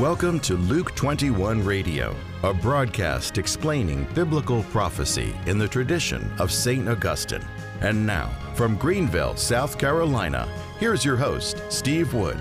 Welcome to Luke 21 Radio, a broadcast explaining biblical prophecy in the tradition of St. Augustine. And now, from Greenville, South Carolina, here's your host, Steve Wood.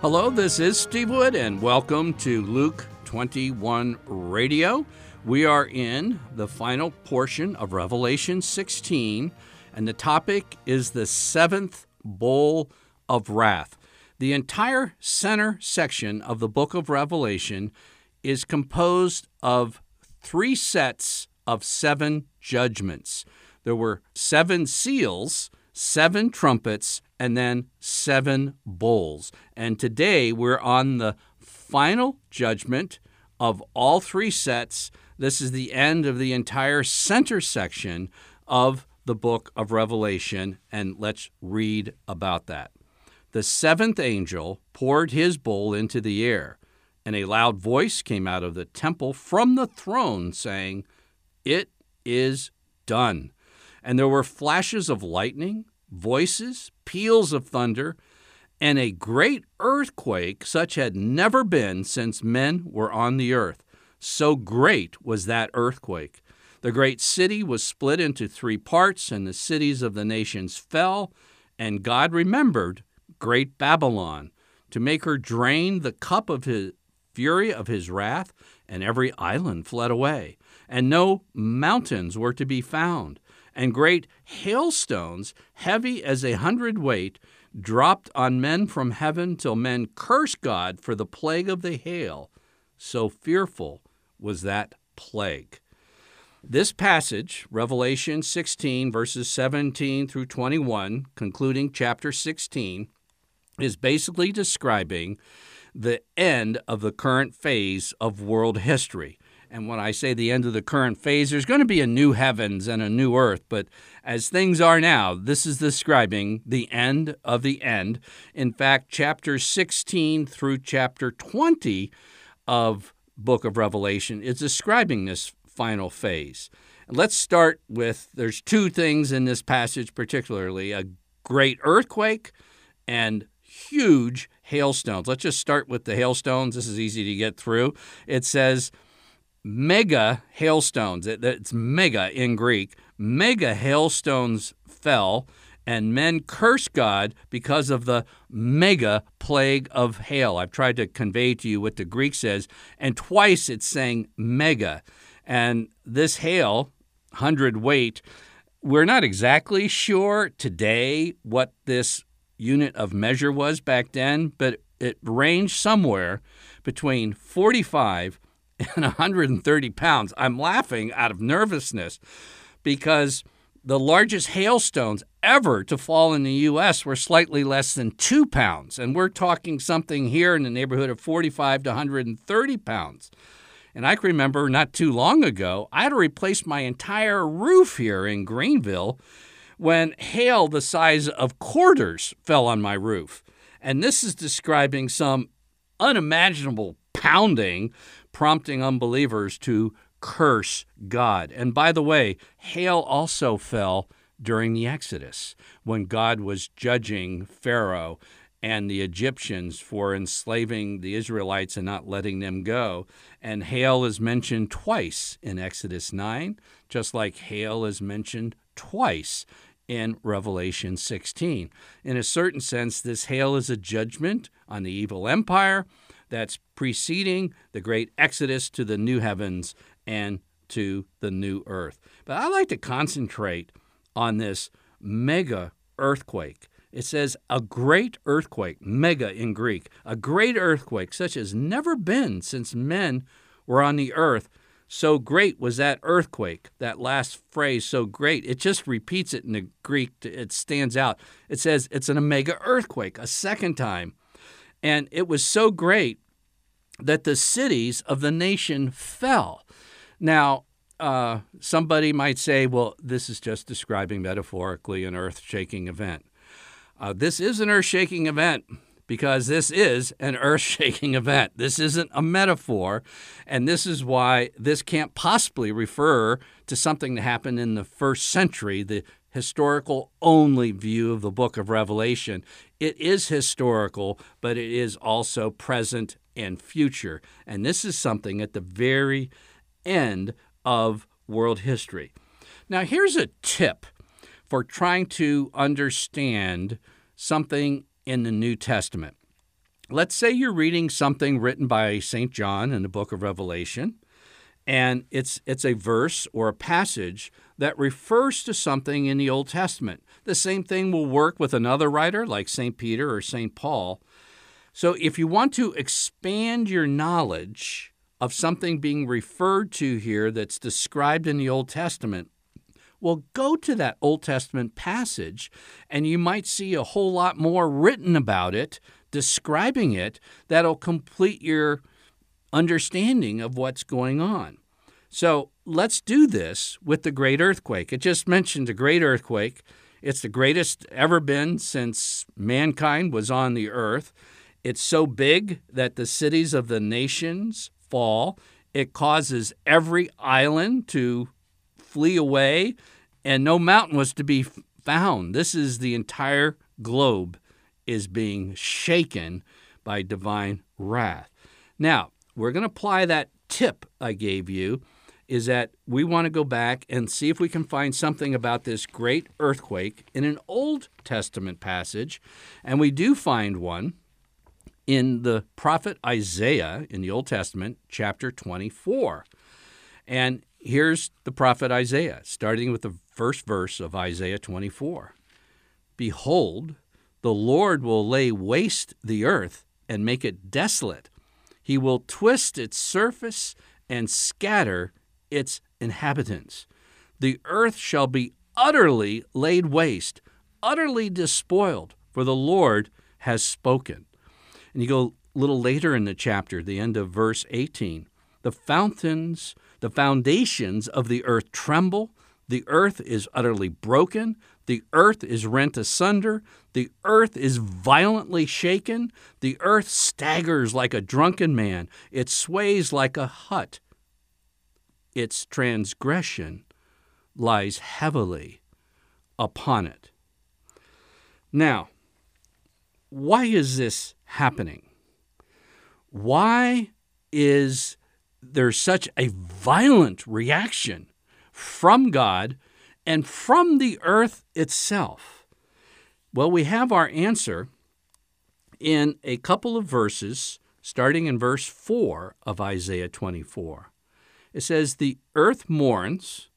Hello, this is Steve Wood, and welcome to Luke 21 Radio. We are in the final portion of Revelation 16, and the topic is the seventh bowl of wrath. The entire center section of the book of Revelation is composed of three sets of seven judgments. There were seven seals, seven trumpets, and then seven bowls. And today we're on the final judgment of all three sets. This is the end of the entire center section of the book of Revelation, and let's read about that. The seventh angel poured his bowl into the air, and a loud voice came out of the temple from the throne, saying, It is done. And there were flashes of lightning, voices, peals of thunder, and a great earthquake such had never been since men were on the earth. So great was that earthquake. The great city was split into three parts, and the cities of the nations fell, and God remembered great Babylon, to make her drain the cup of his fury of his wrath, and every island fled away, and no mountains were to be found, and great hailstones, heavy as a hundredweight, dropped on men from heaven till men cursed God for the plague of the hail. So fearful was that plague. This passage, Revelation 16, verses 17 through 21, concluding chapter 16, is basically describing the end of the current phase of world history. And when I say the end of the current phase, there's going to be a new heavens and a new earth. But as things are now, this is describing the end of the end. In fact, chapter 16 through chapter 20 of book of Revelation is describing this final phase. Let's start with there's two things in this passage particularly, a great earthquake and huge hailstones. Let's just start with the hailstones. This is easy to get through. It says mega hailstones. It's mega in Greek. Mega hailstones fell, and men cursed God because of the mega plague of hail. I've tried to convey to you what the Greek says, and twice it's saying mega. And this hail, 100 weight, we're not exactly sure today what this unit of measure was back then, but it ranged somewhere between 45 and 130 pounds. I'm laughing out of nervousness because the largest hailstones ever to fall in the U.S. were slightly less than two pounds. And we're talking something here in the neighborhood of 45 to 130 pounds. And I can remember not too long ago, I had to replace my entire roof here in Greenville when hail the size of quarters fell on my roof. And this is describing some unimaginable pounding, prompting unbelievers to curse God. And by the way, hail also fell during the Exodus when God was judging Pharaoh and the Egyptians for enslaving the Israelites and not letting them go. And hail is mentioned twice in Exodus 9, just like hail is mentioned twice in Revelation 16. In a certain sense, this hail is a judgment on the evil empire that's preceding the great exodus to the new heavens and to the new earth. But I like to concentrate on this mega earthquake. It says a great earthquake, mega in Greek, a great earthquake such as never been since men were on the earth so great was that earthquake, that last phrase, so great. It just repeats it in the Greek. It stands out. It says it's an omega earthquake, a second time. And it was so great that the cities of the nation fell. Now, uh, somebody might say, well, this is just describing metaphorically an earth shaking event. Uh, this is an earth shaking event because this is an earth shaking event. This isn't a metaphor. And this is why this can't possibly refer to something that happened in the first century, the historical only view of the book of Revelation. It is historical, but it is also present and future. And this is something at the very end of world history. Now, here's a tip for trying to understand something in the New Testament. Let's say you're reading something written by St. John in the book of Revelation, and it's, it's a verse or a passage that refers to something in the Old Testament. The same thing will work with another writer like St. Peter or St. Paul. So if you want to expand your knowledge of something being referred to here that's described in the Old Testament, well, go to that Old Testament passage and you might see a whole lot more written about it, describing it, that'll complete your understanding of what's going on. So let's do this with the great earthquake. It just mentioned a great earthquake. It's the greatest ever been since mankind was on the earth. It's so big that the cities of the nations fall. It causes every island to flee away and no mountain was to be found. This is the entire globe is being shaken by divine wrath. Now, we're going to apply that tip I gave you is that we want to go back and see if we can find something about this great earthquake in an Old Testament passage, and we do find one in the prophet Isaiah in the Old Testament, chapter 24. And here's the prophet Isaiah, starting with the first verse of Isaiah 24 Behold, the Lord will lay waste the earth and make it desolate. He will twist its surface and scatter its inhabitants. The earth shall be utterly laid waste, utterly despoiled, for the Lord has spoken. And you go a little later in the chapter, the end of verse 18. The fountains, the foundations of the earth tremble, the earth is utterly broken. The earth is rent asunder. The earth is violently shaken. The earth staggers like a drunken man. It sways like a hut. Its transgression lies heavily upon it. Now, why is this happening? Why is there such a violent reaction from God and from the earth itself? Well, we have our answer in a couple of verses, starting in verse 4 of Isaiah 24. It says, The earth mourns,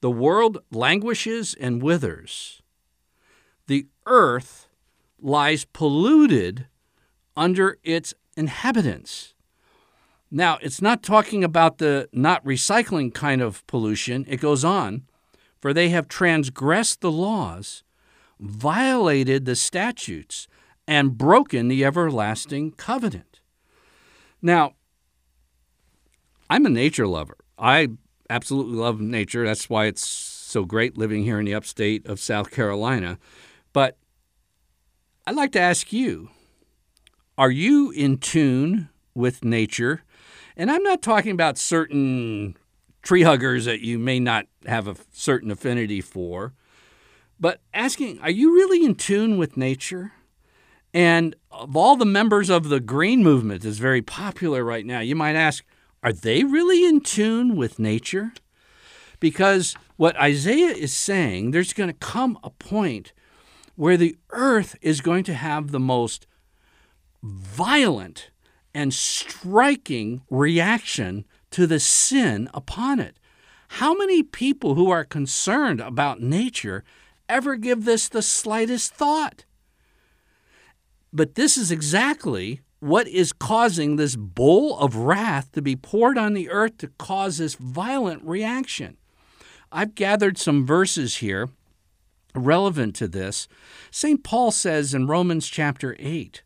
the world languishes and withers. The earth lies polluted under its inhabitants. Now, it's not talking about the not recycling kind of pollution. It goes on, for they have transgressed the laws, violated the statutes, and broken the everlasting covenant. Now, I'm a nature lover. I absolutely love nature. That's why it's so great living here in the upstate of South Carolina. But I'd like to ask you are you in tune with nature? And I'm not talking about certain tree huggers that you may not have a certain affinity for, but asking, are you really in tune with nature? And of all the members of the green movement is very popular right now, you might ask, are they really in tune with nature? Because what Isaiah is saying, there's going to come a point where the earth is going to have the most violent and striking reaction to the sin upon it. How many people who are concerned about nature ever give this the slightest thought? But this is exactly what is causing this bowl of wrath to be poured on the earth to cause this violent reaction. I've gathered some verses here relevant to this. St. Paul says in Romans chapter 8,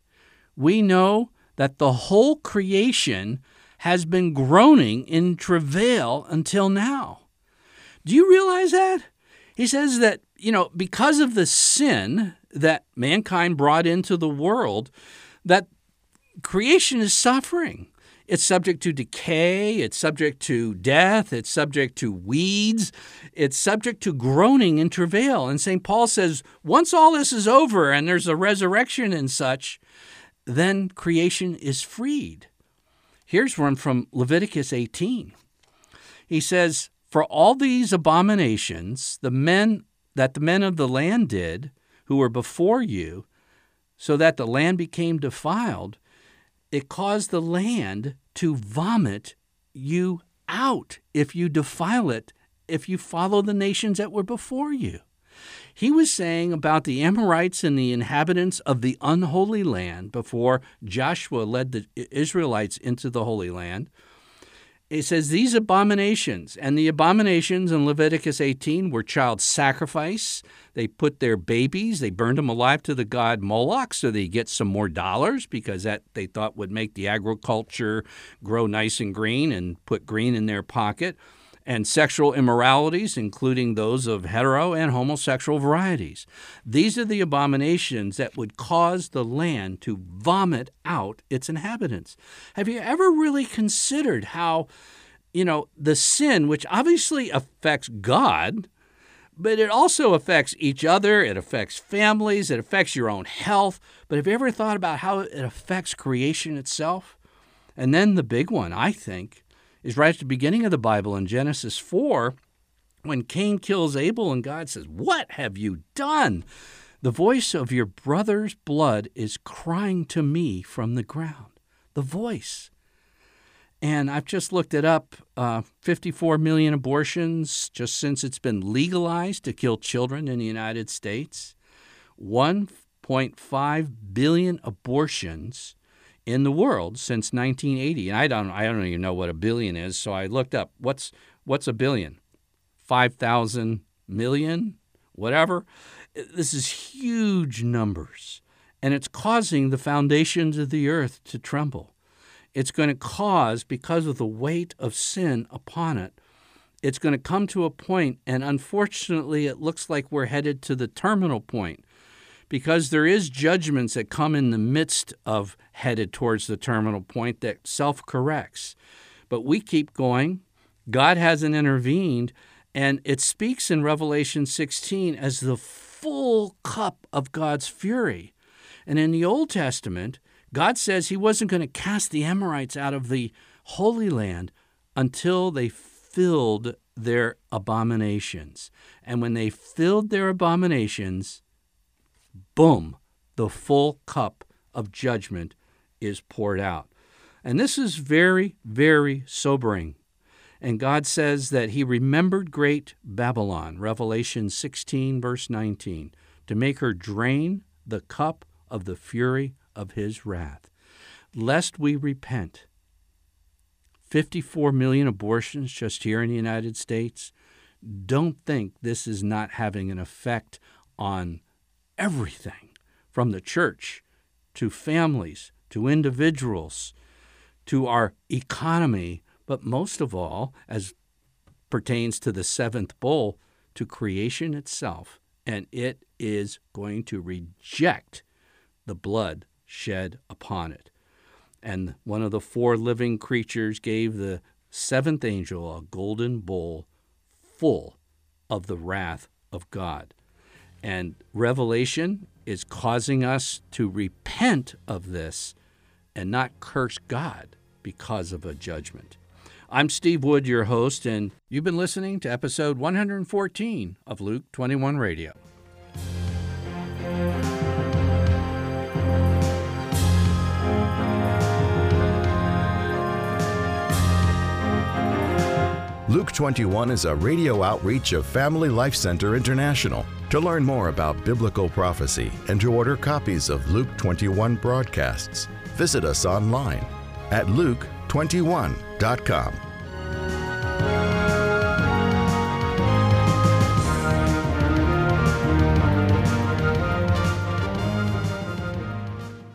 We know that the whole creation has been groaning in travail until now. Do you realize that? He says that, you know, because of the sin that mankind brought into the world, that creation is suffering. It's subject to decay, it's subject to death, it's subject to weeds, it's subject to groaning and travail. And St. Paul says, once all this is over and there's a resurrection and such, then creation is freed. Here's one from Leviticus 18. He says, For all these abominations, the men that the men of the land did, who were before you, so that the land became defiled, it caused the land to vomit you out if you defile it, if you follow the nations that were before you. He was saying about the Amorites and the inhabitants of the unholy land before Joshua led the Israelites into the Holy Land. It says these abominations, and the abominations in Leviticus 18 were child sacrifice. They put their babies, they burned them alive to the god Moloch so they get some more dollars because that they thought would make the agriculture grow nice and green and put green in their pocket and sexual immoralities, including those of hetero and homosexual varieties. These are the abominations that would cause the land to vomit out its inhabitants. Have you ever really considered how, you know, the sin, which obviously affects God, but it also affects each other, it affects families, it affects your own health. But have you ever thought about how it affects creation itself? And then the big one, I think, is right at the beginning of the Bible in Genesis 4 when Cain kills Abel and God says, What have you done? The voice of your brother's blood is crying to me from the ground. The voice. And I've just looked it up uh, 54 million abortions just since it's been legalized to kill children in the United States, 1.5 billion abortions in the world since 1980. And I don't I don't even know what a billion is, so I looked up what's what's a billion? 5,000 million, whatever. This is huge numbers. And it's causing the foundations of the earth to tremble. It's going to cause, because of the weight of sin upon it, it's going to come to a point, and unfortunately, it looks like we're headed to the terminal point because there is judgments that come in the midst of headed towards the terminal point that self-corrects. But we keep going. God hasn't intervened, and it speaks in Revelation 16 as the full cup of God's fury. And in the Old Testament, God says he wasn't going to cast the Amorites out of the Holy Land until they filled their abominations. And when they filled their abominations, boom, the full cup of judgment is poured out. And this is very, very sobering. And God says that He remembered great Babylon, Revelation 16, verse 19, to make her drain the cup of the fury of His wrath, lest we repent. 54 million abortions just here in the United States. Don't think this is not having an effect on everything from the church to families to individuals to our economy, but most of all, as pertains to the seventh bowl, to creation itself. And it is going to reject the blood shed upon it. And one of the four living creatures gave the seventh angel a golden bowl full of the wrath of God. And Revelation is causing us to repent of this and not curse God because of a judgment. I'm Steve Wood, your host, and you've been listening to episode 114 of Luke 21 Radio. Luke 21 is a radio outreach of Family Life Center International. To learn more about biblical prophecy and to order copies of Luke 21 broadcasts, visit us online at luke21.com.